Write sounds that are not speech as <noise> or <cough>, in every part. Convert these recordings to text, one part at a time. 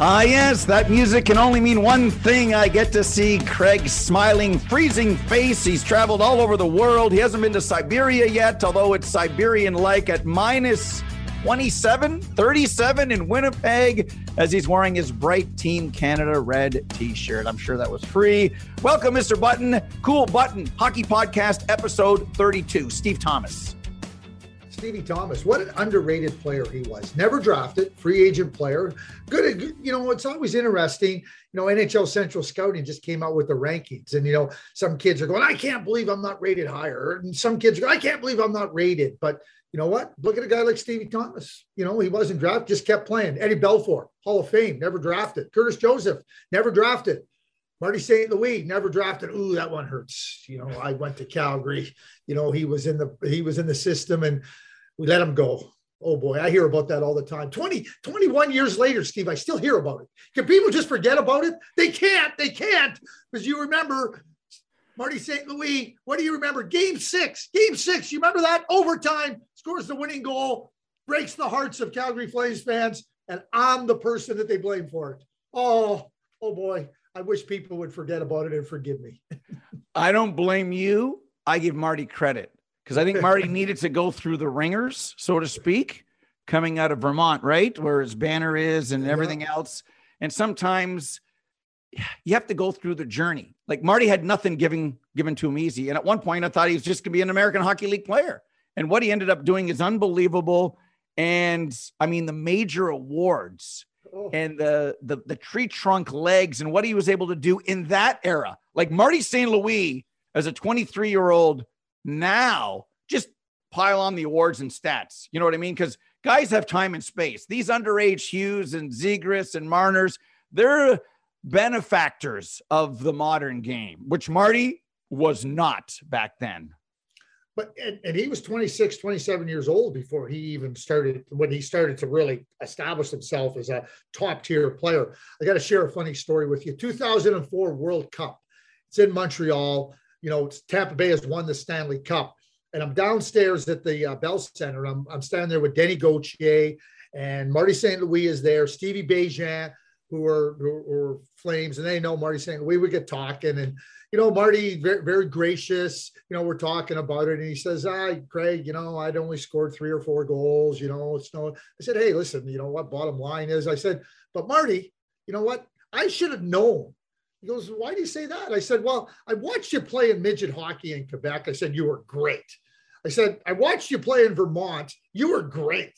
Ah, yes, that music can only mean one thing. I get to see Craig's smiling, freezing face. He's traveled all over the world. He hasn't been to Siberia yet, although it's Siberian like at minus 27, 37 in Winnipeg as he's wearing his bright Team Canada red t shirt. I'm sure that was free. Welcome, Mr. Button. Cool Button Hockey Podcast, episode 32. Steve Thomas. Stevie Thomas, what an underrated player he was. Never drafted, free agent player. Good, you know, it's always interesting. You know, NHL Central Scouting just came out with the rankings, and you know, some kids are going, "I can't believe I'm not rated higher," and some kids are "I can't believe I'm not rated." But you know what? Look at a guy like Stevie Thomas. You know, he wasn't drafted, just kept playing. Eddie Belfour, Hall of Fame, never drafted. Curtis Joseph, never drafted. Marty St. Louis never drafted. Ooh, that one hurts. You know, I went to Calgary. You know, he was in the he was in the system, and we let him go. Oh boy, I hear about that all the time. 20, 21 years later, Steve, I still hear about it. Can people just forget about it? They can't. They can't. Because you remember Marty St. Louis. What do you remember? Game six. Game six. You remember that? Overtime, scores the winning goal, breaks the hearts of Calgary Flames fans. And I'm the person that they blame for it. Oh, oh boy. I wish people would forget about it and forgive me. <laughs> I don't blame you. I give Marty credit because I think Marty <laughs> needed to go through the ringers, so to speak, coming out of Vermont, right? Where his banner is and everything yeah. else. And sometimes you have to go through the journey. Like Marty had nothing given given to him easy. And at one point I thought he was just gonna be an American Hockey League player. And what he ended up doing is unbelievable. And I mean the major awards oh. and the, the the tree trunk legs and what he was able to do in that era. Like Marty St. Louis as a 23 year old now just pile on the awards and stats. You know what I mean? Because guys have time and space. These underage Hughes and Zegras and Marners, they're benefactors of the modern game, which Marty was not back then. But and, and, he was 26, 27 years old before he even started when he started to really establish himself as a top tier player. I got to share a funny story with you. 2004 World Cup. It's in Montreal you know, Tampa Bay has won the Stanley Cup. And I'm downstairs at the uh, Bell Center. I'm, I'm standing there with Denny Gauthier and Marty St. Louis is there, Stevie Begin, who are, who are Flames, and they know Marty St. Louis. We get talking, and you know, Marty very, very gracious. You know, we're talking about it, and he says, "Ah, Craig, you know, I'd only scored three or four goals. You know, it's no." I said, "Hey, listen, you know what? Bottom line is, I said, but Marty, you know what? I should have known he goes, Why do you say that? I said, Well, I watched you play in midget hockey in Quebec. I said, You were great. I said, I watched you play in Vermont. You were great.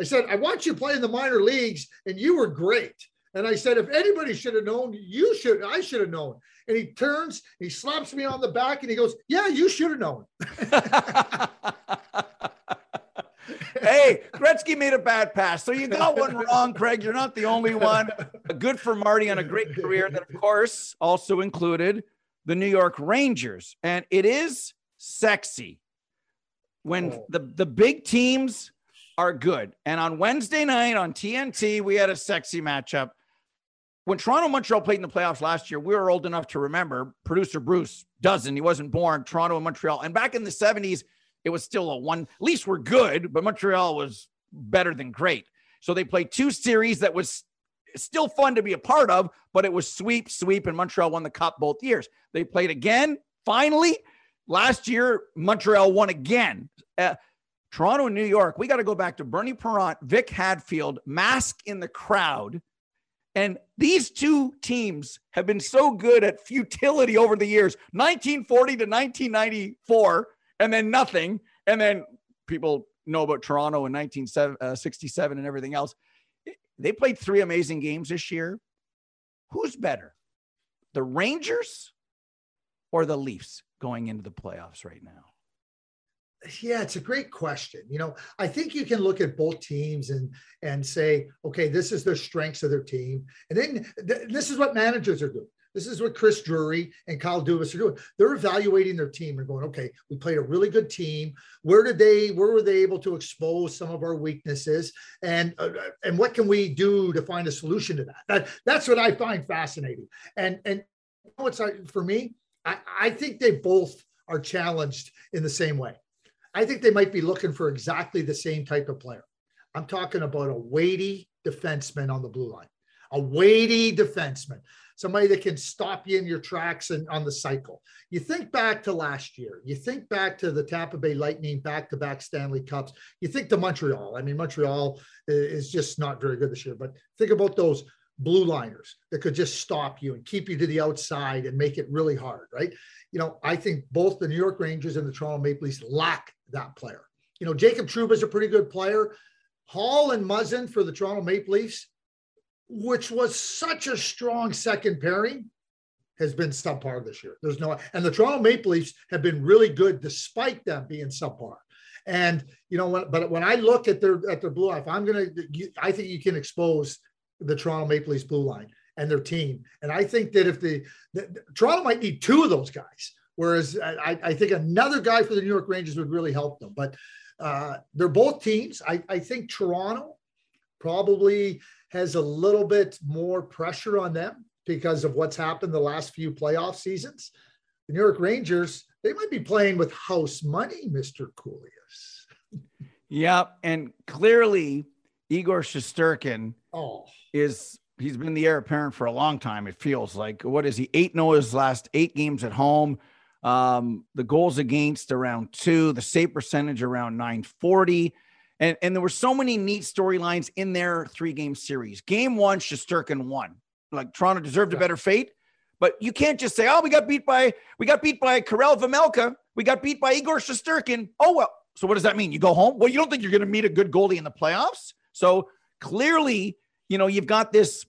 I said, I watched you play in the minor leagues and you were great. And I said, if anybody should have known, you should, I should have known. And he turns, he slaps me on the back and he goes, Yeah, you should have known. <laughs> <laughs> hey, Gretzky made a bad pass. So you got one wrong, Craig. You're not the only one. Good for Marty on a great career that, of course, also included the New York Rangers. And it is sexy when oh. the, the big teams are good. And on Wednesday night on TNT, we had a sexy matchup. When Toronto Montreal played in the playoffs last year, we were old enough to remember. Producer Bruce doesn't. He wasn't born. Toronto and Montreal. And back in the 70s, it was still a one. Least we're good, but Montreal was better than great. So they played two series that was still fun to be a part of, but it was sweep, sweep, and Montreal won the cup both years. They played again. Finally, last year Montreal won again. Uh, Toronto and New York. We got to go back to Bernie Parent, Vic Hadfield, mask in the crowd, And these two teams have been so good at futility over the years 1940 to 1994, and then nothing. And then people know about Toronto in 1967 uh, and everything else. They played three amazing games this year. Who's better, the Rangers or the Leafs going into the playoffs right now? Yeah, it's a great question. You know, I think you can look at both teams and and say, okay, this is their strengths of their team, and then th- this is what managers are doing. This is what Chris Drury and Kyle Dubas are doing. They're evaluating their team and going, okay, we played a really good team. Where did they? Where were they able to expose some of our weaknesses? And uh, and what can we do to find a solution to that? That that's what I find fascinating. And and what's for me, I, I think they both are challenged in the same way. I think they might be looking for exactly the same type of player. I'm talking about a weighty defenseman on the blue line, a weighty defenseman somebody that can stop you in your tracks and on the cycle. You think back to last year, you think back to the Tampa Bay Lightning back to back Stanley Cups, you think to Montreal. I mean, Montreal is just not very good this year, but think about those blue liners that could just stop you and keep you to the outside and make it really hard, right? You know, I think both the New York Rangers and the Toronto Maple Leafs lack that player. You know, Jacob Trouba is a pretty good player. Holl and Muzzin for the Toronto Maple Leafs, which was such a strong second pairing, has been subpar this year. There's no, and the Toronto Maple Leafs have been really good despite them being subpar. And you know, when, but when I look at their at their blue line, if I'm gonna, I think you can expose the Toronto Maple Leafs blue line and their team. And I think that if the, the Toronto might need two of those guys, whereas I, I, think another guy for the New York Rangers would really help them. But uh, they're both teams. I, I think Toronto probably has a little bit more pressure on them because of what's happened the last few playoff seasons. The New York Rangers, they might be playing with house money, Mr. Kouleas. Yep. And clearly, Igor Shesterkin oh. is he's been the heir apparent for a long time. It feels like what is he? Eight no his last eight games at home. Um, the goals against around two, the save percentage around 940. And, and there were so many neat storylines in their three game series. Game one, Shesterkin won. Like Toronto deserved a better fate, but you can't just say, "Oh, we got beat by we got beat by Karel Vejmelka, we got beat by Igor Shesterkin." Oh well, so what does that mean? You go home? Well, you don't think you're going to meet a good goalie in the playoffs? So clearly, you know, you've got this.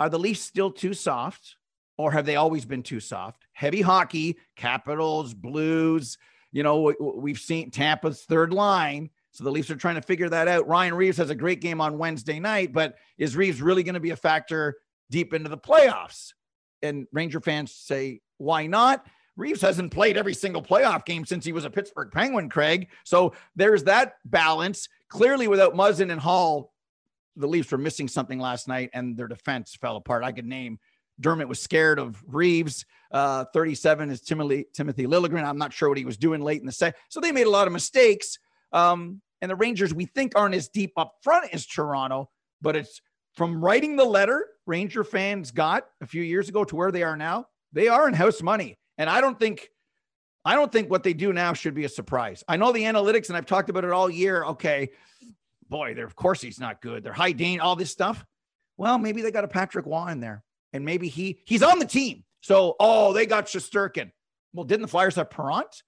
Are the Leafs still too soft, or have they always been too soft? Heavy hockey, Capitals, Blues. You know, we've seen Tampa's third line so the Leafs are trying to figure that out. Ryan Reaves has a great game on Wednesday night, but is Reaves really going to be a factor deep into the playoffs? And Ranger fans say, why not? Reaves hasn't played every single playoff game since he was a Pittsburgh Penguin, Craig. So there's that balance. Clearly, without Muzzin and Holl, the Leafs were missing something last night and their defense fell apart. I could name Dermott was scared of Reaves. Uh, 37 is Timothy, Timothy Liljegren. I'm not sure what he was doing late in the set. So they made a lot of mistakes. Um, and the Rangers, we think, aren't as deep up front as Toronto, but it's from writing the letter Ranger fans got a few years ago to where they are now. They are in house money. And I don't think I don't think what they do now should be a surprise. I know the analytics, and I've talked about it all year. Okay, boy, they're of course he's not good. They're high Dane, all this stuff. Well, maybe they got a Patrick Roy in there, and maybe he he's on the team. So, oh, they got Shesterkin. Well, didn't the Flyers have Parent?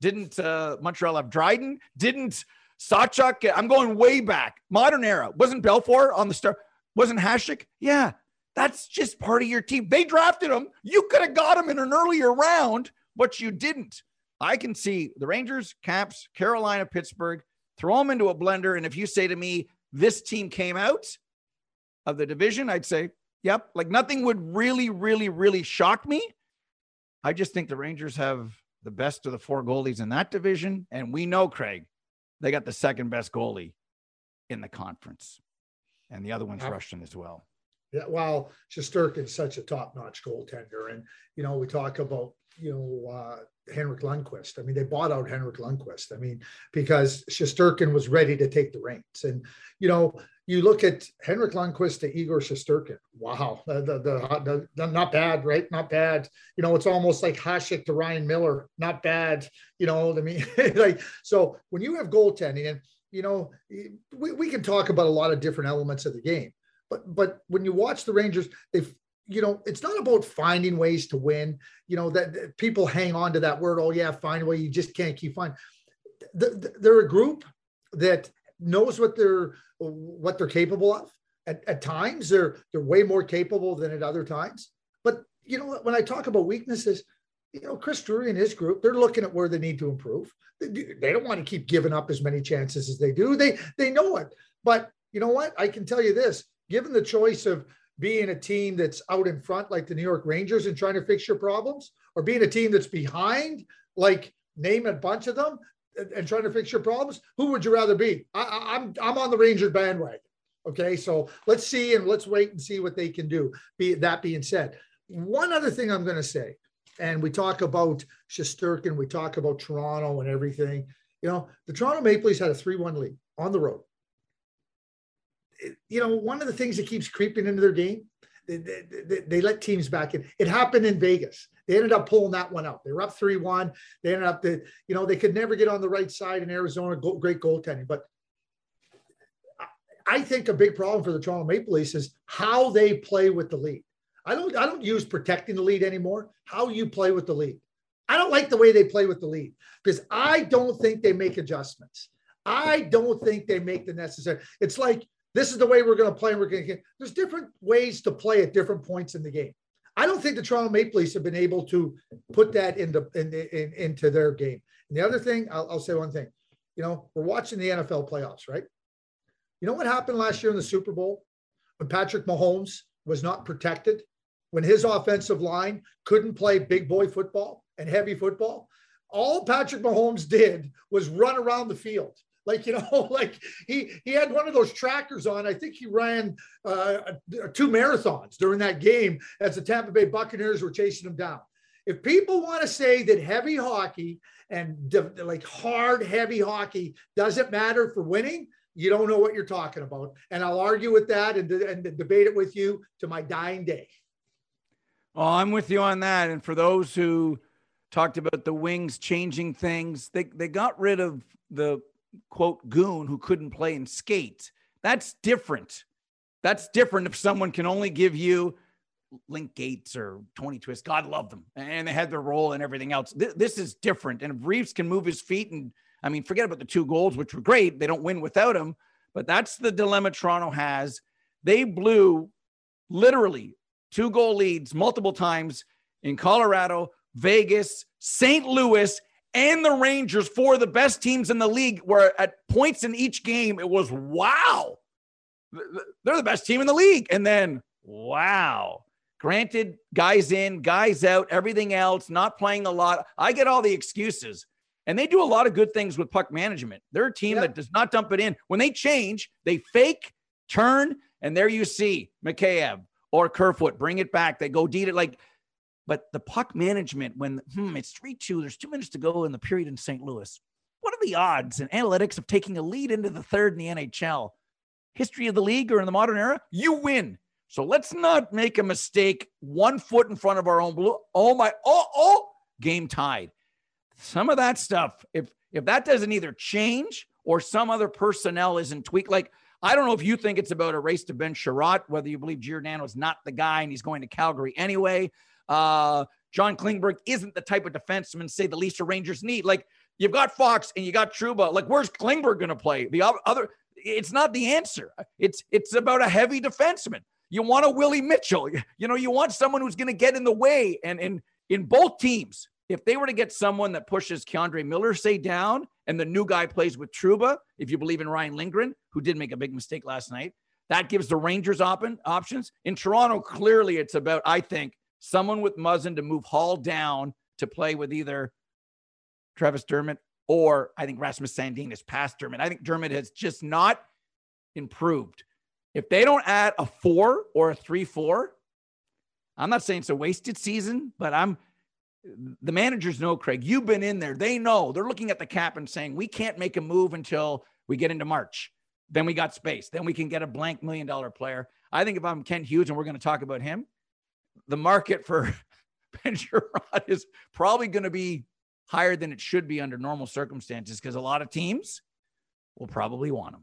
Didn't uh, Montreal have Dryden? Didn't Sawchuk? I'm going way back. Modern era. Wasn't Belfour on the start? Wasn't Hasek? Yeah, that's just part of your team. They drafted him. You could have got him in an earlier round, but you didn't. I can see the Rangers, Caps, Carolina, Pittsburgh, throw them into a blender. And if you say to me, this team came out of the division, I'd say, yep, like nothing would really, really, really shock me. I just think the Rangers have the best of the four goalies in that division. And we know, Craig, they got the second best goalie in the conference. And the other one's wow. Russian as well. Yeah, well, is such a top-notch goaltender, and you know we talk about you know uh, Henrik Lundqvist. I mean, they bought out Henrik Lundqvist. I mean, because Shesterkin was ready to take the reins, and you know you look at Henrik Lundqvist to Igor Shesterkin. Wow, the, the, the, the, not bad, right? Not bad. You know, it's almost like Hasek to Ryan Miller. Not bad. You know, I mean, <laughs> like so when you have goaltending, and you know, we, we can talk about a lot of different elements of the game, But but when you watch the Rangers, they you know, it's not about finding ways to win. You know, that, that people hang on to that word. Oh, yeah, find a way. You just can't keep finding. The, the, they're a group that knows what they're what they're capable of. At, at times, they're they're way more capable than at other times. But you know, when I talk about weaknesses, you know, Chris Drury and his group, they're looking at where they need to improve. They, they don't want to keep giving up as many chances as they do. They they know it. But you know what? I can tell you this: given the choice of being a team that's out in front like the New York Rangers and trying to fix your problems, or being a team that's behind, like name a bunch of them and, and trying to fix your problems, who would you rather be? I, I'm I'm on the Ranger bandwagon. Okay, so let's see and let's wait and see what they can do. Be that being said, one other thing I'm going to say, and we talk about Shesterkin, we talk about Toronto and everything. You know, the Toronto Maple Leafs had a three-one lead on the road you know, one of the things that keeps creeping into their game, they, they, they, let teams back in. It happened in Vegas. They ended up pulling that one out. They were up 3 1. They ended up, the, you know, they could never get on the right side in Arizona. Great goaltending. But I think a big problem for the Toronto Maple Leafs is how they play with the lead. I don't, I don't use protecting the lead anymore. How you play with the lead. I don't like the way they play with the lead because I don't think they make adjustments. I don't think they make the necessary. It's like this is the way we're going to play. We're going to there's different ways to play at different points in the game. I don't think the Toronto Maple Leafs have been able to put that into in, in, into their game. And the other thing, I'll, I'll say one thing. You know, we're watching the NFL playoffs, right? You know what happened last year in the Super Bowl when Patrick Mahomes was not protected, when his offensive line couldn't play big boy football and heavy football? All Patrick Mahomes did was run around the field like you know, <laughs> like he he had one of those trackers on. I think he ran uh, two marathons during that game as the Tampa Bay Buccaneers were chasing him down. If people want to say that heavy hockey and like hard heavy hockey doesn't matter for winning, you don't know what you're talking about. And I'll argue with that and, and debate it with you to my dying day. Well, I'm with you on that. And for those who talked about the wings changing things, they, they got rid of the quote goon who couldn't play and skate. That's different. That's different if someone can only give you Link Gaetz or Tony Twist. God love them. And they had their role and everything else. This, is different. And if Reaves can move his feet and I mean, forget about the two goals, which were great. They don't win without him, but that's the dilemma Toronto has. They blew literally two goal leads multiple times in Colorado, Vegas, St. Louis, and the Rangers, four of the best teams in the league, were at points in each game, it was wow. They're the best team in the league. And then, wow. Granted, guys in, guys out, everything else, not playing a lot. I get all the excuses. And they do a lot of good things with puck management. They're a team that does not dump it in. When they change, they fake, turn, and there you see Mikheyev or Kerfoot bring it back. They go deed it like but the puck management, when hmm, it's 3 2, there's two minutes to go in the period in St. Louis. What are the odds and analytics of taking a lead into the third in the NHL? History of the league or in the modern era? You win. So let's not make a mistake one foot in front of our own blue. Oh my, oh, oh, game tied. Some of that stuff, if if that doesn't either change or some other personnel isn't tweaked, like I don't know if you think it's about a race to Ben Chiarot, whether you believe Giordano is not the guy and he's going to Calgary anyway. Uh, John Klingberg isn't the type of defenseman, say, the Lisa Rangers need. Like, you've got Fox and you got Trouba. Like, where's Klingberg going to play? The other, it's not the answer. It's it's about a heavy defenseman. You want a Willie Mitchell. You know, you want someone who's going to get in the way. And in in both teams, if they were to get someone that pushes K'Andre Miller, say down, and the new guy plays with Trouba, if you believe in Ryan Lindgren, who did make a big mistake last night, that gives the Rangers op- options. In Toronto, clearly it's about, I think, someone with Muzzin to move Holl down to play with either Travis Dermott or I think Rasmus Sandin is past Dermott. I think Dermott has just not improved. If they don't add a four or a three four, I'm not saying it's a wasted season, but I'm the managers know, Craig. You've been in there. They know. They're looking at the cap and saying, we can't make a move until we get into March. Then we got space. Then we can get a blank million dollar player. I think if I'm Kent Hughes and we're going to talk about him, the market for <laughs> Ben Chiarot is probably going to be higher than it should be under normal circumstances because a lot of teams will probably want him.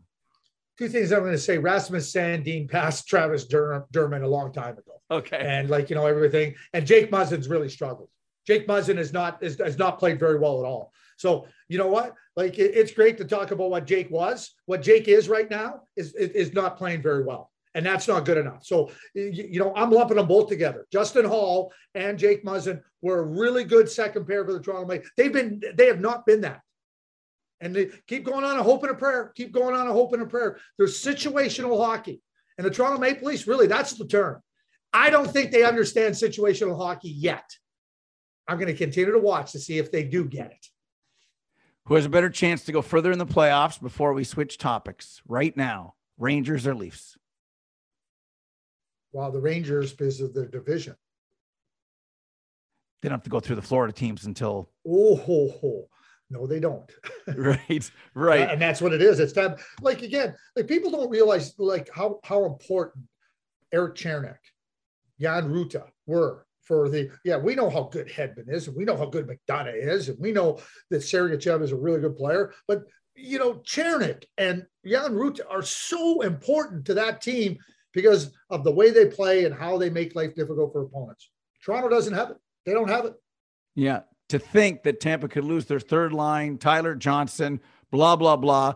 two things I'm going to say. Rasmus Sandin passed Travis Dermott a long time ago. Okay. And like, you know, everything. And Jake Muzzin's really struggled. Jake Muzzin has not is, has not played very well at all. So you know what? Like it, it's great to talk about what Jake was. What Jake is right now is is not playing very well, and that's not good enough. So you, know I'm lumping them both together. Justin Holl and Jake Muzzin were a really good second pair for the Toronto Maple. They've been they have not been that. And they keep going on a hope and a prayer. Keep going on a hope and a prayer. There's situational hockey. And the Toronto Maple Leafs, really, that's the term. I don't think they understand situational hockey yet. I'm going to continue to watch to see if they do get it. Who has a better chance to go further in the playoffs before we switch topics right now? Rangers or Leafs? Well, the Rangers because of their division. They don't have to go through the Florida teams until. Oh, ho, ho. no, they don't. <laughs> <laughs> right, right, and that's what it is. It's time. Like again, like people don't realize like how how important Eric Cernak, Jan Rutta were for the yeah we know how good Hedman is and we know how good McDonagh is and we know that Sergachev is a really good player but you know Cernak and Jan Rutta are so important to that team because of the way they play and how they make life difficult for opponents. Toronto doesn't have it. They don't have it. Yeah, to think that Tampa could lose their third line, Tyler Johnson, blah blah blah,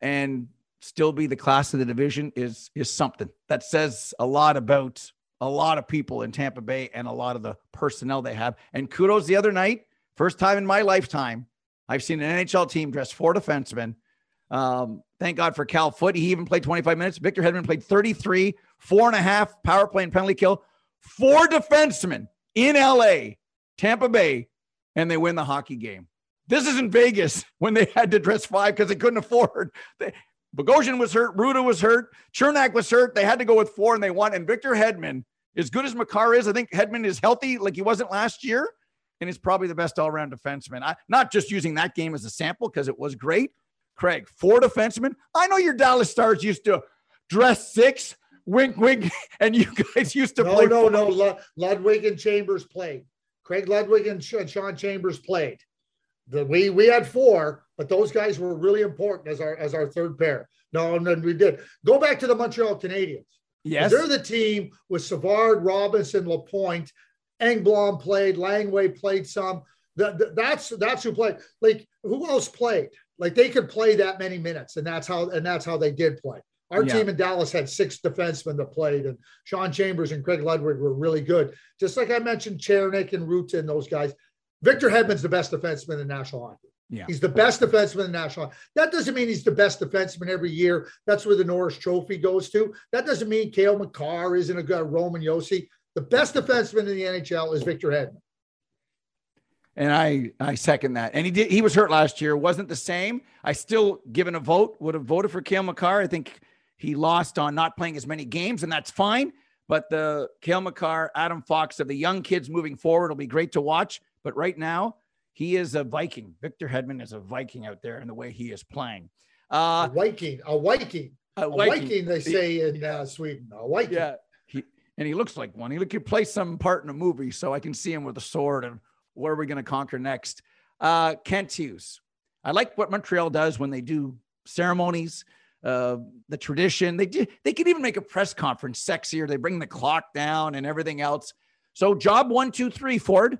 and still be the class of the division is is something that says a lot about a lot of people in Tampa Bay and a lot of the personnel they have. And kudos the other night, first time in my lifetime, I've seen an NHL team dress four defensemen. Um, thank God for Cal Foote. He even played 25 minutes. Victor Hedman played 33, four and a half power play and penalty kill. Four defensemen in LA, Tampa Bay, and they win the hockey game. This isn't Vegas <laughs> when they had to dress five because they couldn't afford. They, Bogosian was hurt. Rutta was hurt. Cernak was hurt. They had to go with four and they won. And Victor Hedman, as good as Makar is, I think Hedman is healthy like he wasn't last year and he's probably the best all around defenseman. I, not just using that game as a sample because it was great. Craig, four defensemen. I know your Dallas Stars used to dress six, wink, wink, <laughs> and you guys used to no, play. No, no, no. Ludwig and Chambers played. Craig Ludwig and Sean Chambers played. The, we we had four, but those guys were really important as our as our third pair. No, no, we did. Go back to the Montreal Canadiens. Yes, they're the team with Savard, Robinson, Lapointe, Engblom played, Langway played some. That, that's that's who played. Like who else played? Like they could play that many minutes, and that's how and that's how they did play. Our yeah. team in Dallas had six defensemen that played, and Sean Chambers and Craig Ludwig were really good. Just like I mentioned, Cernak and Rutta and those guys. Victor Hedman's the best defenseman in National Hockey. Yeah. He's the best defenseman in National. That doesn't mean he's the best defenseman every year. That's where the Norris Trophy goes to. That doesn't mean Cale Makar isn't a good Roman Yossi. The best defenseman in the NHL is Victor Hedman. And I I second that. And he did he was hurt last year. Wasn't the same. I still given a vote, would have voted for Cale Makar. I think he lost on not playing as many games, and that's fine. But the Cale Makar, Adam Fox of the young kids moving forward will be great to watch. But right now, he is a Viking. Victor Hedman is a Viking out there in the way he is playing. Uh, a Viking, a Viking, a Viking, a Viking they say in uh, Sweden. A Viking. Yeah, he, and he looks like one. He could play some part in a movie, so I can see him with a sword. And where are we going to conquer next? Uh, Kent Hughes. I like what Montreal does when they do ceremonies, uh, the tradition. They do, they can even make a press conference sexier. They bring the clock down and everything else. So job one, two, three, Ford.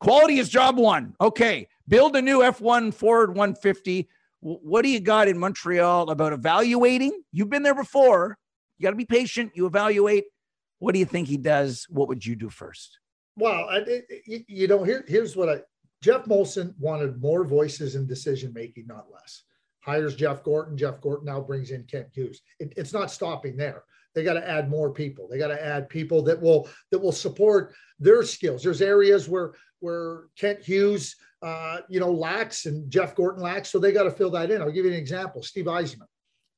Quality is job one. Okay. Build a new F1 Ford 150. What do you got in Montreal about evaluating? You've been there before. You got to be patient. You evaluate. What do you think he does? What would you do first? Well, it, it, you know, here, here's what I Jeff Molson wanted more voices in decision making, not less. Hires Jeff Gorton. Jeff Gorton now brings in Kent Hughes. It, it's not stopping there. They got to add more people. They got to add people that will that will support their skills. There's areas where where Kent Hughes, uh, you know, lacks and Jeff Gorton lacks. So they got to fill that in. I'll give you an example. Steve Yzerman.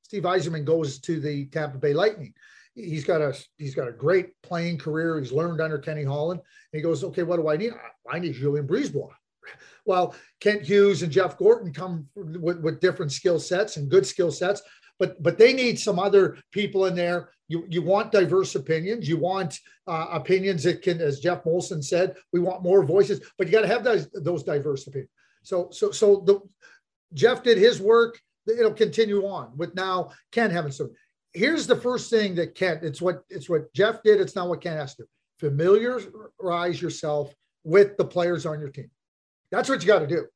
Steve Yzerman goes to the Tampa Bay Lightning. He's got a he's got a great playing career. He's learned under Kenny Holland. And he goes, okay, what do I need? I need Julien BriseBois. <laughs> Well, Kent Hughes and Jeff Gorton come with, with different skill sets and good skill sets but but they need some other people in there. You you want diverse opinions. You want uh, opinions that can, as Jeff Molson said, we want more voices. But you got to have those those diverse opinions. So so so the Jeff did his work. it'll continue on with now Ken having some. Here's the first thing that Ken, it's what it's what Jeff did. It's not what Ken has to. Familiarize yourself with the players on your team. That's what you got to do.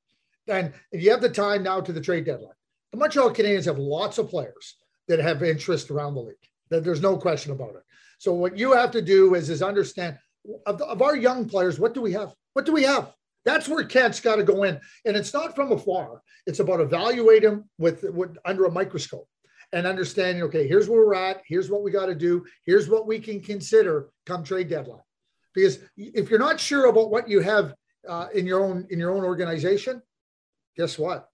And if you have the time now to the trade deadline. The Montreal Canadiens have lots of players that have interest around the league. That There's no question about it. So what you have to do is is understand of, of our young players, what do we have? What do we have? That's where Kent's got to go in, and it's not from afar. It's about evaluating them with, with under a microscope and understanding. Okay, here's where we're at. Here's what we got to do. Here's what we can consider come trade deadline. Because if you're not sure about what you have uh, in your own in your own organization, guess what?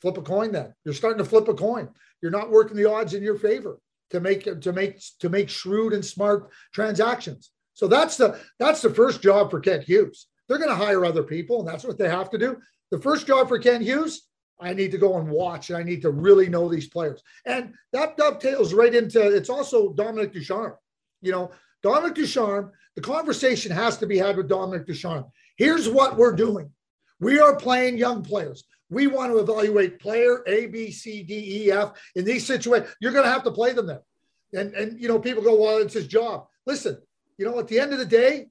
Flip a coin. Then you're starting to flip a coin. You're not working the odds in your favor to make to make to make shrewd and smart transactions. So that's the that's the first job for Kent Hughes. They're going to hire other people, and that's what they have to do. The first job for Kent Hughes, I need to go and watch, and I need to really know these players. And that dovetails right into it's also Dominic Ducharme. You know, Dominic Ducharme, the conversation has to be had with Dominic Ducharme. Here's what we're doing. We are playing young players. We want to evaluate player A, B, C, D, E, F in these situations. You're going to have to play them there. And, and, you know, people go, well, it's his job. Listen, you know, at the end of the day,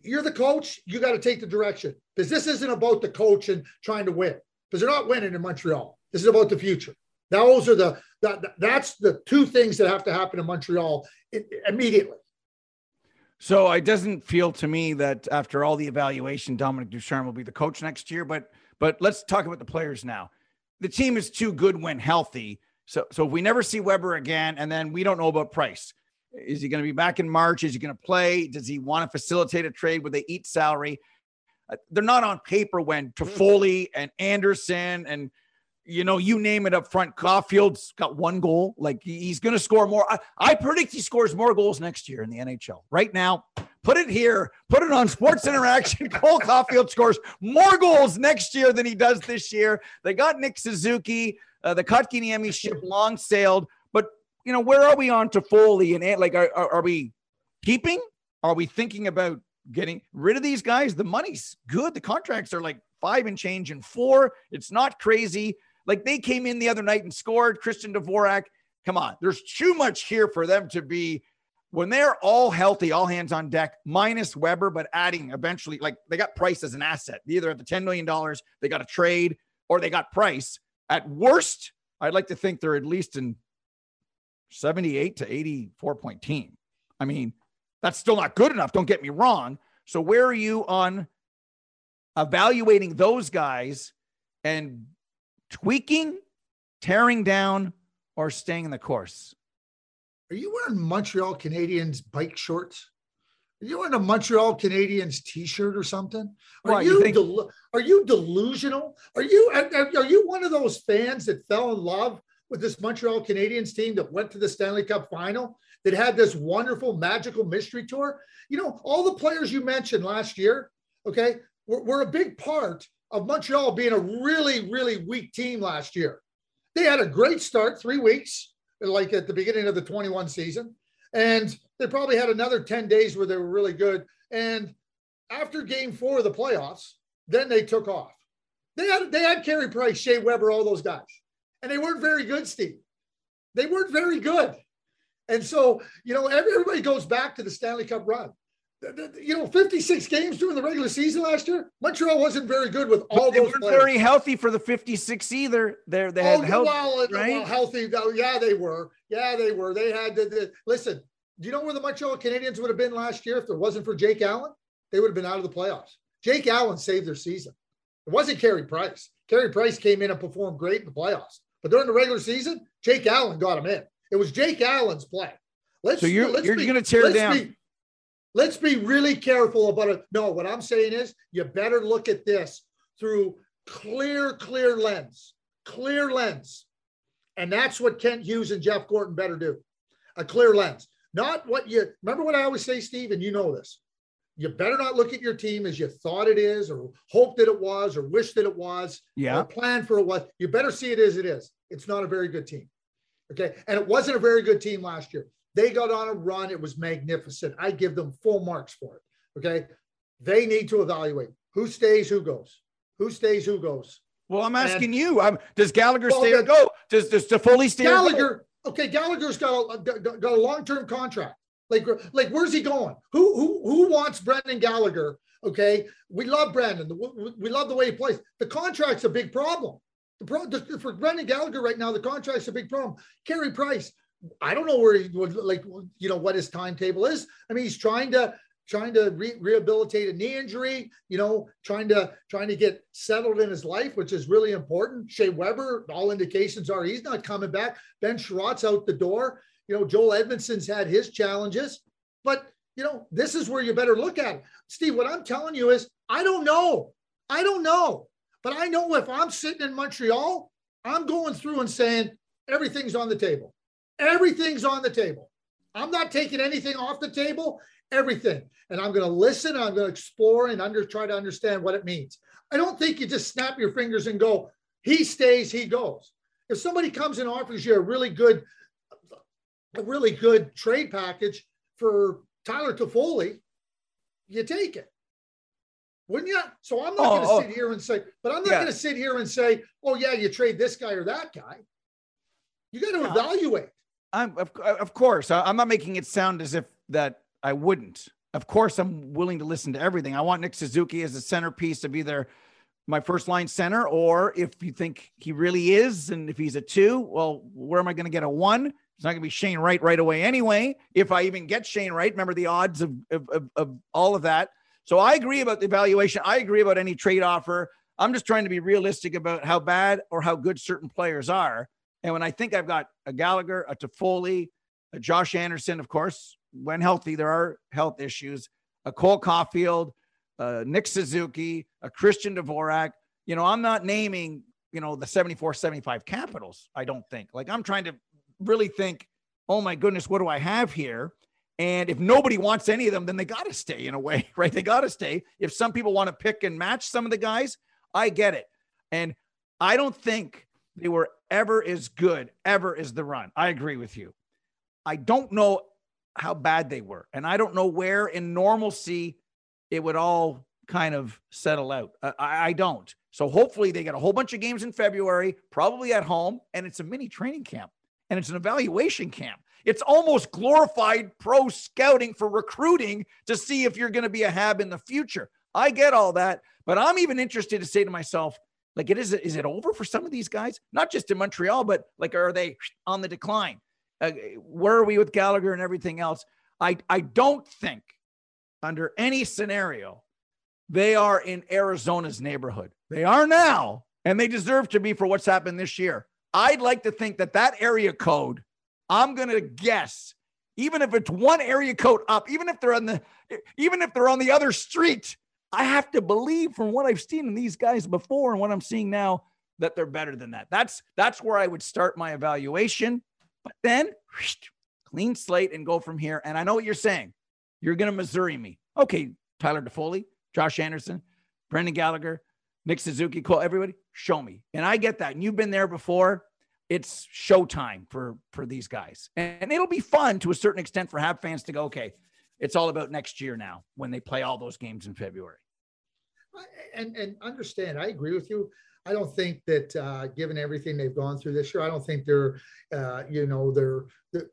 you're the coach. You got to take the direction because this isn't about the coach and trying to win because they're not winning in Montreal. This is about the future. Those are the that, that's the two things that have to happen in Montreal immediately. So it doesn't feel to me that after all the evaluation, Dominic Ducharme will be the coach next year. But but let's talk about the players now. The team is too good when healthy. So so if we never see Weber again, and then we don't know about Price. Is he going to be back in March? Is he going to play? Does he want to facilitate a trade where they eat salary? They're not on paper when Toffoli and Anderson and you know, you name it up front. Caufield's got one goal. Like he's going to score more. I, I, predict he scores more goals next year in the NHL. Right now, put it here, put it on Sports Interaction. <laughs> Cole Caufield scores more goals next year than he does this year. They got Nick Suzuki. Uh, the Kotkaniemi <laughs> ship long sailed But you know, where are we on Toffoli and like, are, are, are we keeping? Are we thinking about getting rid of these guys? The money's good. The contracts are like five and change and four. It's not crazy. Like they came in the other night and scored. Christian Dvorak. Come on, there's too much here for them to be when they're all healthy, all hands on deck, minus Weber, but adding eventually, like they got Price as an asset. Either at the $10 million, they got a trade, or they got Price. At worst, I'd like to think they're at least in 78 to 84 point team. I mean, that's still not good enough. Don't get me wrong. So, where are you on evaluating those guys and tweaking, tearing down, or staying in the course? Are you wearing Montreal Canadiens bike shorts? Are you wearing a Montreal Canadiens T-shirt or something? Are you, you think- del- are you delusional? Are you are, are you one of those fans that fell in love with this Montreal Canadiens team that went to the Stanley Cup final, that had this wonderful magical mystery tour. You know, all the players you mentioned last year, okay, were, were a big part of Montreal being a really, really weak team last year. They had a great start, three weeks, like at the beginning of the 21 season. And they probably had another 10 days where they were really good. And after game four of the playoffs, then they took off. They had they had Carey Price, Shea Weber, all those guys and they weren't very good, Steve. They weren't very good. And so, you know, everybody goes back to the Stanley Cup run. You know, 56 games during the regular season last year. Montreal wasn't very good with all they those. weren't players. very healthy for the 56 either. They're, they had oh, health, well, right? well, healthy. Yeah, they were. Yeah, they were. They had to the, listen. Do you know where the Montreal Canadiens would have been last year if there wasn't for Jake Allen? They would have been out of the playoffs. Jake Allen saved their season. It wasn't Carey Price. Carey Price came in and performed great in the playoffs. But during the regular season, Jake Allen got him in. It was Jake Allen's play. Let's, so you're, let's you're going to tear down. Be, let's be really careful about it. No, what I'm saying is you better look at this through clear, clear lens, clear lens. And that's what Kent Hughes and Jeff Gorton better do. A clear lens. Not what you remember what I always say, Steve, and you know this you better not look at your team as you thought it is or hope that it was or wish that it was yeah or plan for it was you better see it as it is it's not a very good team okay and it wasn't a very good team last year they got on a run it was magnificent i give them full marks for it okay they need to evaluate who stays who goes who stays who goes Well, I'm asking and, you. I'm, does Gallagher well, stay or go? Does does Toffoli stay Gallagher, okay, Gallagher's got a got a long term contract. Like like where's he going? Who who who wants Brendan Gallagher? Okay, we love Brandon. We love the way he plays. The contract's a big problem. The pro, the, for Brendan Gallagher right now, the contract's a big problem. Carey Price, I don't know where he would like, you know, what his timetable is. I mean, he's trying to trying to re- rehabilitate a knee injury, you know, trying to trying to get settled in his life, which is really important. Shea Weber, all indications are he's not coming back. Ben Chiarot's out the door. You know, Joel Edmundson's had his challenges, but you know, this is where you better look at it. Steve, what I'm telling you is I don't know. I don't know. But I know if I'm sitting in Montreal, I'm going through and saying everything's on the table. Everything's on the table. I'm not taking anything off the table everything. And I'm going to listen. I'm going to explore and under try to understand what it means. I don't think you just snap your fingers and go, he stays, he goes. If somebody comes and offers you a really good, a really good trade package for Tyler Toffoli, you take it. Wouldn't you? So I'm not oh, going to oh. sit here and say, but I'm not yeah. going to sit here and say, oh, yeah, you trade this guy or that guy. You got to yeah. evaluate. I'm of, of course. I'm not making it sound as if that I wouldn't. Of course, I'm willing to listen to everything. I want Nick Suzuki as a centerpiece of either my first line center, or if you think he really is, and if he's a two, well, where am I going to get a one? It's not going to be Shane Wright right away anyway. If I even get Shane Wright, remember the odds of, of, of, of all of that. So I agree about the evaluation. I agree about any trade offer. I'm just trying to be realistic about how bad or how good certain players are. And when I think I've got a Gallagher, a Toffoli, a Josh Anderson, of course, when healthy, there are health issues. A Cole Caufield, uh, Nick Suzuki, a Christian Dvorak. You know, I'm not naming, you know, the 74, 75 capitals, I don't think. Like, I'm trying to really think, oh my goodness, what do I have here? And if nobody wants any of them, then they got to stay in a way, <laughs> right? They got to stay. If some people want to pick and match some of the guys, I get it. And I don't think they were ever as good, ever as the run. I agree with you. I don't know how bad they were. And I don't know where in normalcy it would all kind of settle out. I, I, don't. So hopefully they get a whole bunch of games in February, probably at home, and it's a mini training camp and it's an evaluation camp. It's almost glorified pro scouting for recruiting to see if you're going to be a hab in the future. I get all that, but I'm even interested to say to myself, like, it is, is it over for some of these guys? Not just in Montreal, but like, are they on the decline? uh, where are we with Gallagher and everything else? I, I don't think under any scenario they are in Arizona's neighborhood. They are now, and they deserve to be for what's happened this year. I'd like to think that that area code, I'm going to guess, even if it's one area code up, even if they're on the, even if they're on the other street, I have to believe from what I've seen in these guys before and what I'm seeing now that they're better than that. That's that's where I would start my evaluation. But then clean slate and go from here. And I know what you're saying. You're going to Missouri me. Okay, Tyler Toffoli, Josh Anderson, Brendan Gallagher, Nick Suzuki, call everybody, show me. And I get that. And you've been there before. It's showtime for for these guys. And it'll be fun to a certain extent for Hab fans to go, okay, it's all about next year now when they play all those games in February. And and understand, I agree with you. I don't think that uh, given everything they've gone through this year, I don't think they're, uh, you know, they're, they're,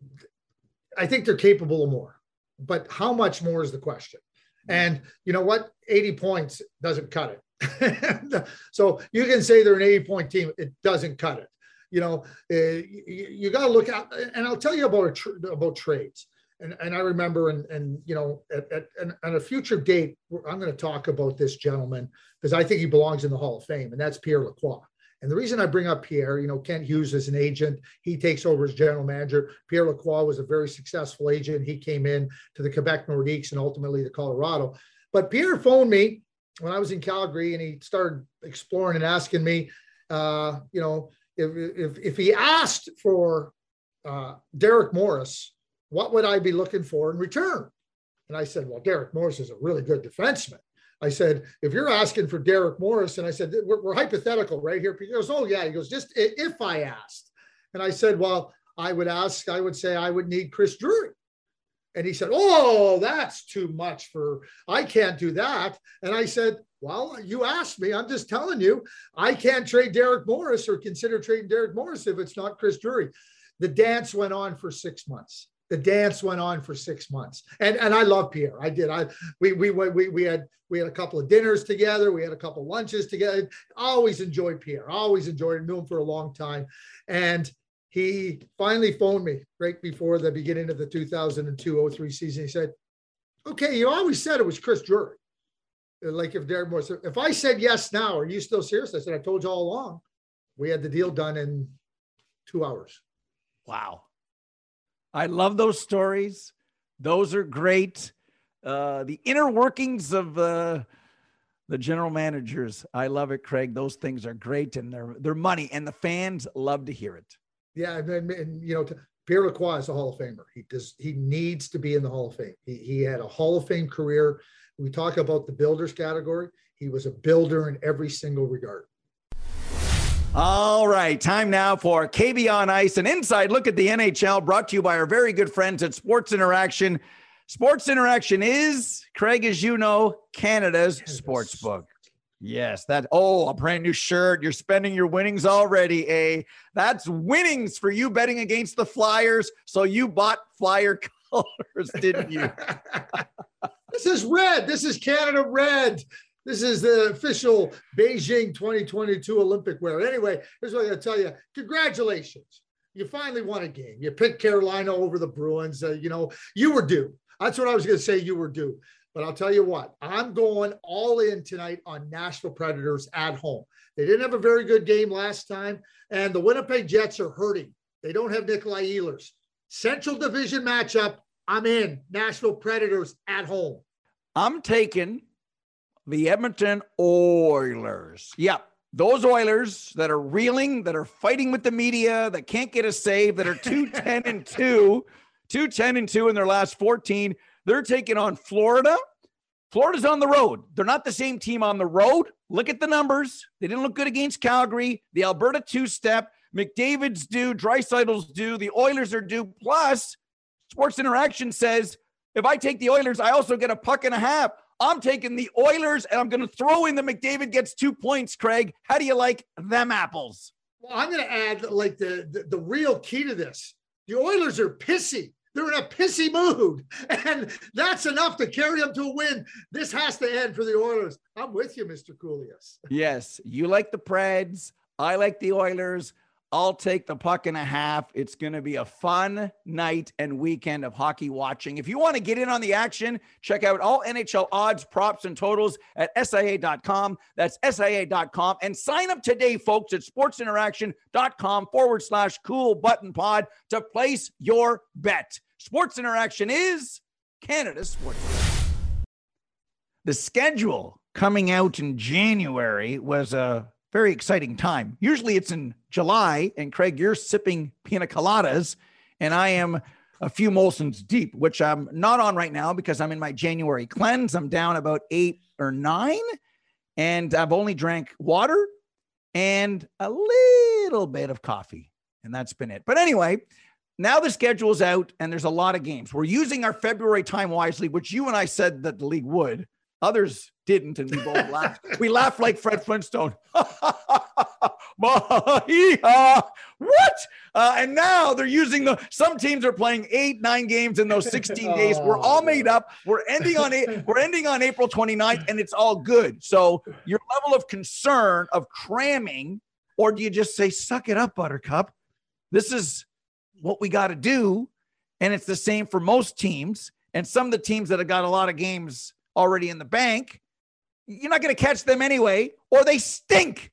I think they're capable of more. But how much more is the question? And you know what? 80 points doesn't cut it. <laughs> so you can say they're an 80 point team. It doesn't cut it. You know, uh, you, you got to look at, and I'll tell you about, about trades and, and I remember, and, and you know, at, at, at a future date, I'm going to talk about this gentleman because I think he belongs in the Hall of Fame, and that's Pierre Lacroix. And the reason I bring up Pierre, you know, Kent Hughes is an agent. He takes over as general manager. Pierre Lacroix was a very successful agent. He came in to the Quebec Nordiques and ultimately to Colorado. But Pierre phoned me when I was in Calgary, and he started exploring and asking me, uh, you know, if, if, if he asked for uh, Derek Morris what would I be looking for in return? And I said, well, Derek Morris is a really good defenseman. I said, if you're asking for Derek Morris, and I said, we're, we're hypothetical right here. He goes, oh, yeah. He goes, just if I asked. And I said, well, I would ask, I would say I would need Chris Drury. And he said, Oh, that's too much for, I can't do that. And I said, Well, you asked me. I'm just telling you, I can't trade Derek Morris or consider trading Derek Morris if it's not Chris Drury. The dance went on for six months. The dance went on for six months, and and I love Pierre. I did. I we we we we had we had a couple of dinners together. We had a couple of lunches together. Always enjoyed Pierre. Always enjoyed him. Knew him for a long time, and he finally phoned me right before the beginning of the 2002-03 season. He said, "Okay, you always said it was Chris Drury. Like if Derek Morris, if I said yes now, are you still serious?" I said, "I told you all along. We had the deal done in two hours." Wow. I love those stories. Those are great. Uh, the inner workings of uh, the general managers. I love it, Craig. Those things are great, and they're they're money, and the fans love to hear it. Yeah, and, and you know, Pierre Lacroix is a Hall of Famer. He does. He needs to be in the Hall of Fame. He, he had a Hall of Fame career. We talk about the builders category. He was a builder in every single regard. All right, time now for KB on Ice, an inside look at the NHL brought to you by our very good friends at Sports Interaction. Sports Interaction is, Craig, as you know, Canada's sports book. Yes, that oh, a brand new shirt. You're spending your winnings already, eh? That's winnings for you betting against the Flyers. So you bought Flyer <laughs> colors, didn't you? <laughs> this is red. This is Canada red. This is the official Beijing 2022 Olympic wear. Anyway, here's what I gotta tell you. Congratulations. You finally won a game. You picked Carolina over the Bruins. Uh, you know, you were due. That's what I was going to say. You were due. But I'll tell you what, I'm going all in tonight on Nashville Predators at home. They didn't have a very good game last time, and the Winnipeg Jets are hurting. They don't have Nikolai Ehlers. Central Division matchup. I'm in Nashville Predators at home. I'm taking the Edmonton Oilers. Yep. Those Oilers that are reeling, that are fighting with the media, that can't get a save, that are 210 <laughs> and 2, 210 and 2 in their last 14. They're taking on Florida. Florida's on the road. They're not the same team on the road. Look at the numbers. They didn't look good against Calgary. The Alberta two step, McDavid's due, Draisaitl's due, the Oilers are due. Plus, Sports Interaction says if I take the Oilers, I also get a puck and a half. I'm taking the Oilers and I'm going to throw in the McDavid gets two points, Craig. How do you like them apples? Well, I'm going to add like the, the, the real key to this. The Oilers are pissy. They're in a pissy mood, and that's enough to carry them to a win. This has to end for the Oilers. I'm with you, Mr. Kouleas. Yes, you like the Preds. I like the Oilers. I'll take the puck and a half. It's going to be a fun night and weekend of hockey watching. If you want to get in on the action, check out all NHL odds, props, and totals at SIA.com. That's SIA.com. And sign up today, folks, at sportsinteraction.com forward slash cool button pod to place your bet. Sports Interaction is Canada's sports. The schedule coming out in January was a very exciting time. Usually it's in July, and Craig, you're sipping pina coladas, and I am a few Molson's deep, which I'm not on right now because I'm in my January cleanse. I'm down about eight or nine, and I've only drank water and a little bit of coffee, and that's been it. But anyway, now the schedule's out, and there's a lot of games. We're using our February time wisely, which you and I said that the league would. Others didn't, and we both <laughs> laughed. We laughed like Fred Flintstone. <laughs> what? Uh, and now they're using the. Some teams are playing eight, nine games in those 16 <laughs> days. We're all made up. We're ending on eight. We're ending on April 29th, and it's all good. So your level of concern of cramming, or do you just say, "Suck it up, Buttercup"? This is what we got to do, and it's the same for most teams. And some of the teams that have got a lot of games already in the bank. You're not going to catch them anyway, or they stink.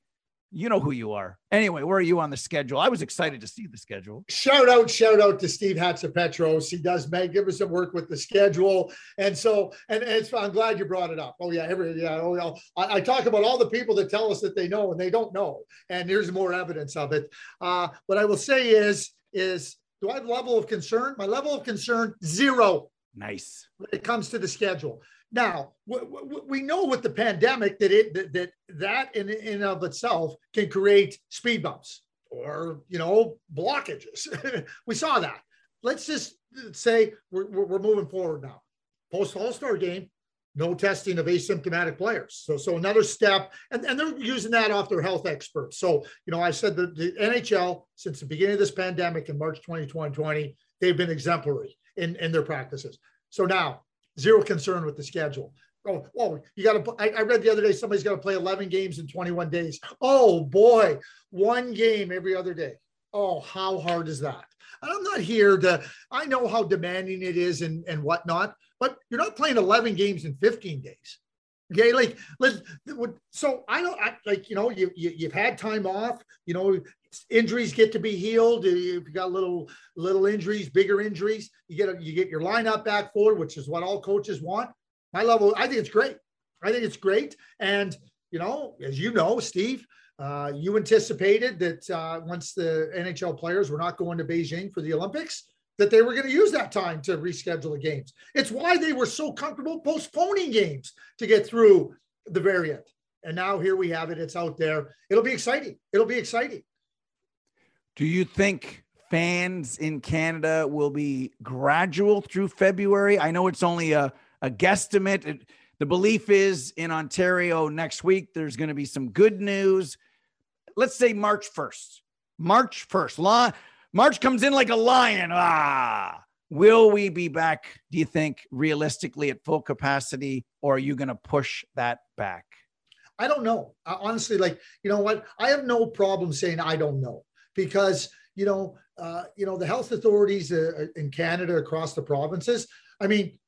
You know who you are. Anyway, where are you on the schedule? I was excited to see the schedule. Shout out, shout out to Steve Hatze-Petros. He does make give us magnificent work with the schedule. And so, and, and it's, I'm glad you brought it up. Oh, yeah. Every, yeah. Oh, yeah. I, I, talk about all the people that tell us that they know and they don't know. And here's more evidence of it. Uh, what I will say is, is do I have level of concern? My level of concern, zero. Nice. When it comes to the schedule. Now we know with the pandemic that it that that, that in in of itself can create speed bumps or you know blockages. <laughs> we saw that. Let's just say we're, we're moving forward now. Post All Star game, no testing of asymptomatic players. So, so another step, and, and they're using that off their health experts. So, you know, I said that the NHL, since the beginning of this pandemic in March 2020, they've been exemplary in, in their practices. So now, zero concern with the schedule. Oh, oh you got to. I, I read the other day somebody's got to play 11 games in 21 days. Oh boy, one game every other day. Oh, how hard is that? And I'm not here to. I know how demanding it is and and whatnot, but you're not playing 11 games in 15 days. Okay, like let's. So I don't I, like you know you, you you've had time off. You know injuries get to be healed. You've got little little injuries, bigger injuries, you get a, you get your lineup back forward, which is what all coaches want. My level, I think it's great. I think it's great, and you know, as you know, Steve, uh, you anticipated that uh, once the NHL players were not going to Beijing for the Olympics, that they were going to use that time to reschedule the games. It's why they were so comfortable postponing games to get through the variant. And now here we have it. It's out there. It'll be exciting. It'll be exciting. Do you think fans in Canada will be gradual through February? I know it's only a, a guesstimate. It, the belief is in Ontario next week, there's going to be some good news let's say March 1st. March 1st. Law, March comes in like a lion. Ah, will we be back, do you think, realistically at full capacity, or are you going to push that back? I don't know. honestly, like, you know what? I have no problem saying I don't know because, you know, uh, you know, the health authorities uh, in Canada across the provinces, I mean,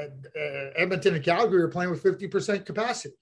uh, Edmonton and Calgary are playing with 50% capacity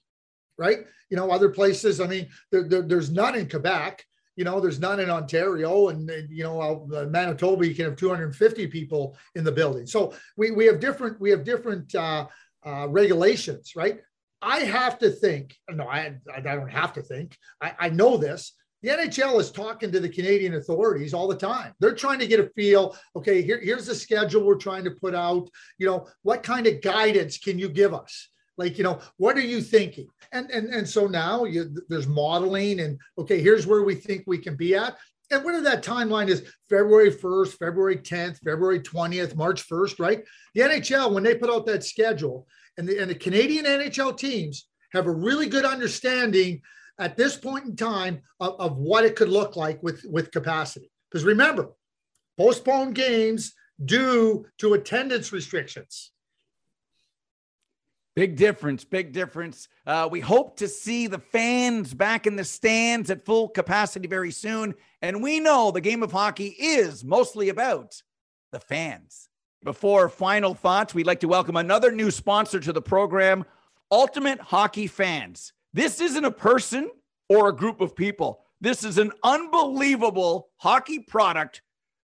right? You know, other places, I mean, there, there, there's none in Quebec. You know, there's none in Ontario, and, you know, Manitoba, you can have 250 people in the building. So we we have different we have different uh, uh, regulations, right? I have to think. No, I I don't have to think. I, I know this. The NHL is talking to the Canadian authorities all the time. They're trying to get a feel. Okay, here, here's the schedule we're trying to put out. You know, what kind of guidance can you give us? Like you know what are you thinking? And and and so now you, there's modeling and okay here's where we think we can be at. And whether that timeline is february 1st february 10th february 20th march 1st right? The nhl when they put out that schedule and the, and the canadian nhl teams have a really good understanding at this point in time of, of what it could look like with with capacity. Because remember postponed games due to attendance restrictions Big difference, big difference. Uh, we hope to see the fans back in the stands at full capacity very soon. And we know the game of hockey is mostly about the fans. Before final thoughts, we'd like to welcome another new sponsor to the program Ultimate Hockey Fans. This isn't a person or a group of people, this is an unbelievable hockey product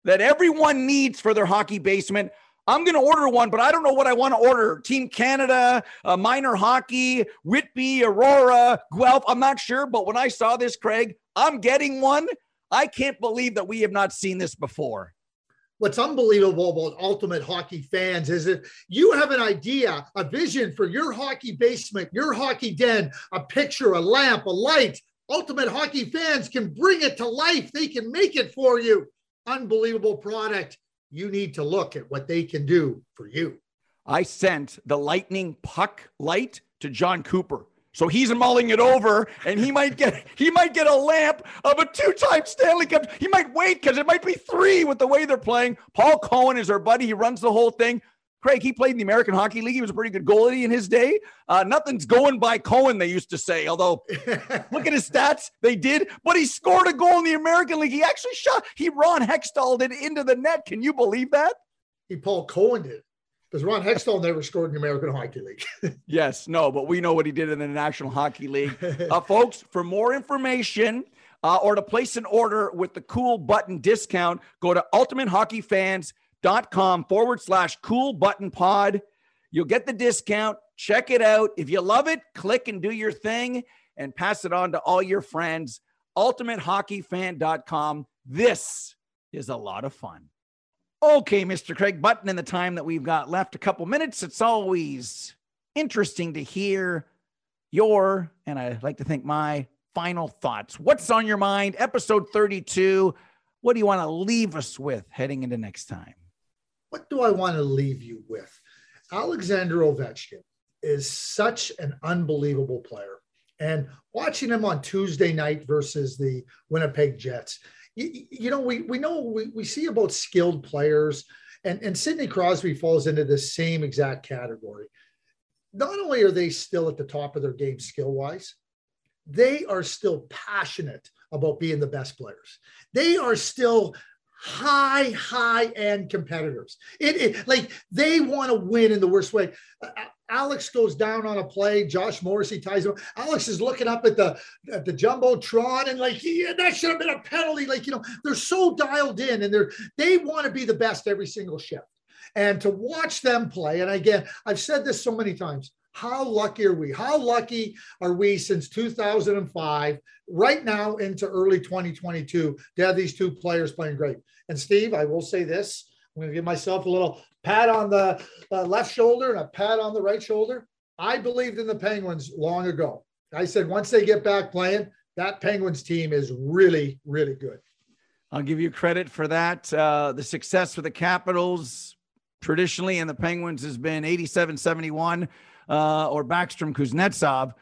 that everyone needs for their hockey basement. I'm going to order one, but I don't know what I want to order. Team Canada, uh, minor hockey, Whitby, Aurora, Guelph. I'm not sure, but when I saw this, Craig, I'm getting one. I can't believe that we have not seen this before. What's unbelievable about Ultimate Hockey fans is that you have an idea, a vision for your hockey basement, your hockey den, a picture, a lamp, a light. Ultimate Hockey fans can bring it to life. They can make it for you. Unbelievable product you need to look at what they can do for you. I sent the lightning puck light to Jon Cooper. So he's mulling it over, and he might get he might get a lamp of a two-time Stanley Cup. He might wait because it might be three with the way they're playing. Paul Cohen is our buddy. He runs the whole thing. Craig, he played in the American Hockey League. He was a pretty good goalie in his day. Uh, nothing's going by Cohen, they used to say. Although, <laughs> look at his stats, they did. But he scored a goal in the American League. He actually shot. He Ron Hextall did into the net. Can you believe that? He Paul Cohen did. Because Ron Hextall never scored in the American Hockey League. <laughs> yes, no, but we know what he did in the National Hockey League. Uh, <laughs> folks, for more information, uh, or to place an order with the cool button discount, go to Ultimate Hockey Fans dot com forward slash cool button pod. You'll get the discount. Check it out. If you love it, click and do your thing and pass it on to all your friends. UltimateHockeyFan.com. This is a lot of fun. Okay, Mr. Craig Button, in the time that we've got left, a couple minutes, it's always interesting to hear your, and I like to think my final thoughts. What's on your mind? Episode 32. What do you want to leave us with heading into next time? What do I want to leave you with? Alexander Ovechkin is such an unbelievable player. And watching him on Tuesday night versus the Winnipeg Jets, you, you know, we, we know we, we see about skilled players, and, and Sidney Crosby falls into the same exact category. Not only are they still at the top of their game skill wise, they are still passionate about being the best players. They are still high, high end competitors. It, it like they want to win in the worst way. Uh, Alex goes down on a play. Josh Morrissey ties him. Alex is looking up at the at the jumbotron and like yeah, that should have been a penalty. Like you know, they're so dialed in and they're they want to be the best every single shift. And to watch them play, and again, I've said this so many times. How lucky are we? How lucky are we since 2005, right now into early 2022, to have these two players playing great? And Steve, I will say this I'm going to give myself a little pat on the uh, left shoulder and a pat on the right shoulder. I believed in the Penguins long ago. I said once they get back playing, that Penguins team is really, really good. I'll give you credit for that. Uh, the success for the Capitals traditionally and the Penguins has been 87 71 uh, or Backstrom Kuznetsov.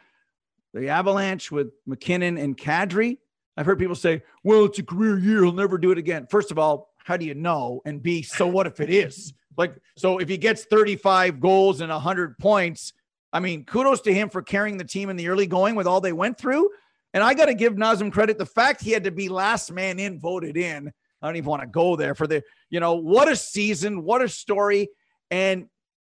The Avalanche with MacKinnon and Kadri. I've heard people say, well, it's a career year. He'll never do it again. First of all, how do you know? And B, so what if it is? <laughs> Like, so if he gets 35 goals and 100 points, I mean, kudos to him for carrying the team in the early going with all they went through. And I got to give Nazem credit. The fact he had to be last man in, voted in. I don't even want to go there for the, you know, what a season, what a story. And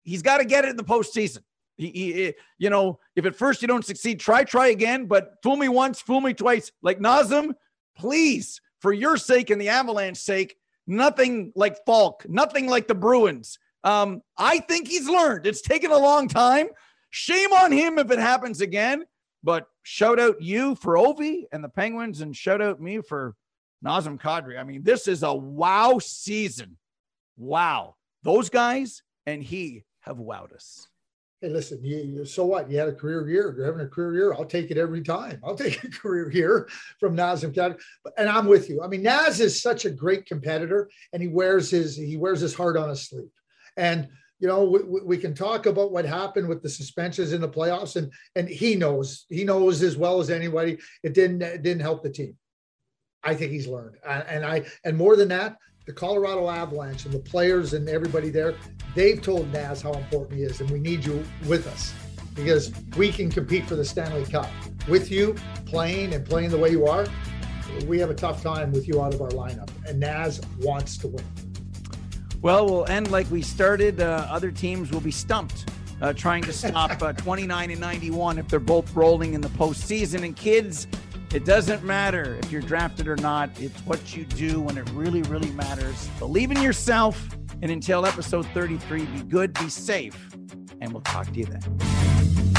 he's got to get it in the postseason. He, he, you know, if at first you don't succeed, try, try again, but fool me once, fool me twice. Like Nazem, please, for your sake and the Avalanche sake, nothing like Faulk, nothing like the Bruins. Um, I think he's learned. It's taken a long time. Shame on him if it happens again. But shout out you for Ovi and the Penguins, and shout out me for Nazem Kadri. I mean, this is a wow season. Wow. Those guys and he have wowed us hey, listen, you, so what? You had a career year. You're having a career year. I'll take it every time. I'll <laughs> take a career year from Naz and And I'm with you. I mean, Naz is such a great competitor, and he wears his he wears his heart on his sleeve. And you know, we, we can talk about what happened with the suspensions in the playoffs, and and he knows he knows as well as anybody. It didn't it didn't help the team. I think he's learned, and I and more than that, the Colorado Avalanche and the players and everybody there, they've told Naz how important he is, and we need you with us because we can compete for the Stanley Cup. With you playing and playing the way you are, we have a tough time with you out of our lineup, and Naz wants to win. Well, we'll end like we started. Uh, other teams will be stumped uh, trying to stop uh, <laughs> 29 and 91 if they're both rolling in the postseason. And kids, it doesn't matter if you're drafted or not. It's what you do when it really, really matters. Believe in yourself. And until episode 33, be good, be safe, and we'll talk to you then.